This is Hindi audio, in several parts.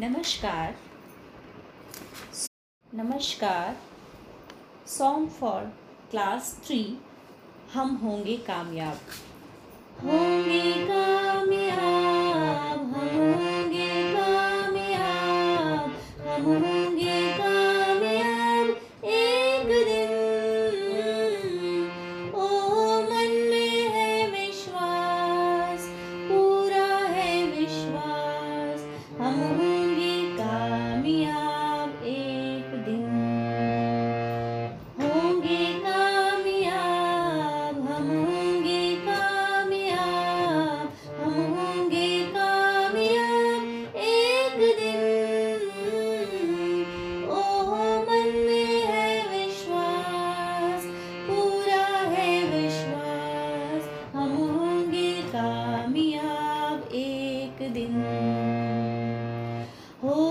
नमस्कार। नमस्कार। सॉन्ग फॉर क्लास थ्री हम होंगे कामयाब। होंगे कामयाब, हम होंगे कामयाब, हम होंगे कामयाब एक दिन। ओ मन में है विश्वास, पूरा है विश्वास, हम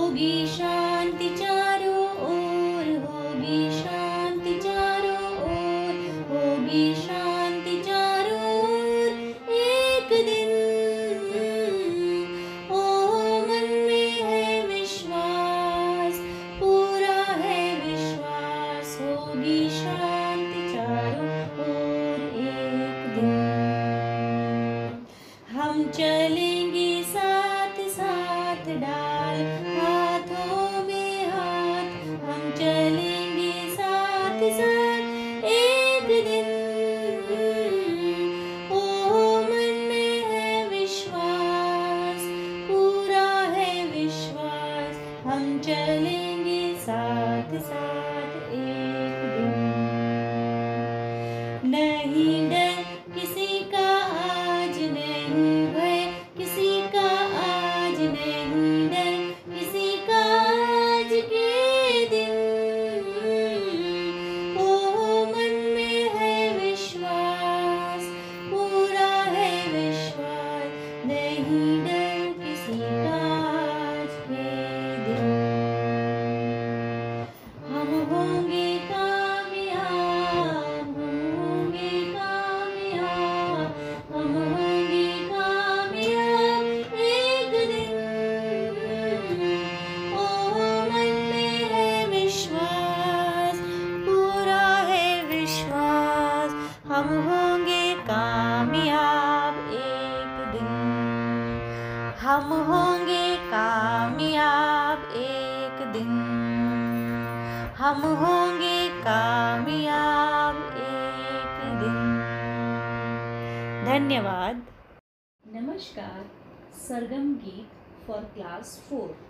होगी शांति चारों ओर होगी शांति चारों ओर होगी शांति चारों ओर, एक दिन। ओ मन में है विश्वास, पूरा है विश्वास होगी शांति चारों ओर एक दिन। हम चलेंगे साथ साथ डाल साथ साथ हम होंगे कामयाब एक दिन। धन्यवाद। नमस्कार सरगम गीत फॉर क्लास फोर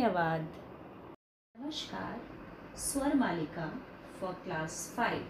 धन्यवाद। नमस्कार स्वर मालिका फॉर क्लास फाइव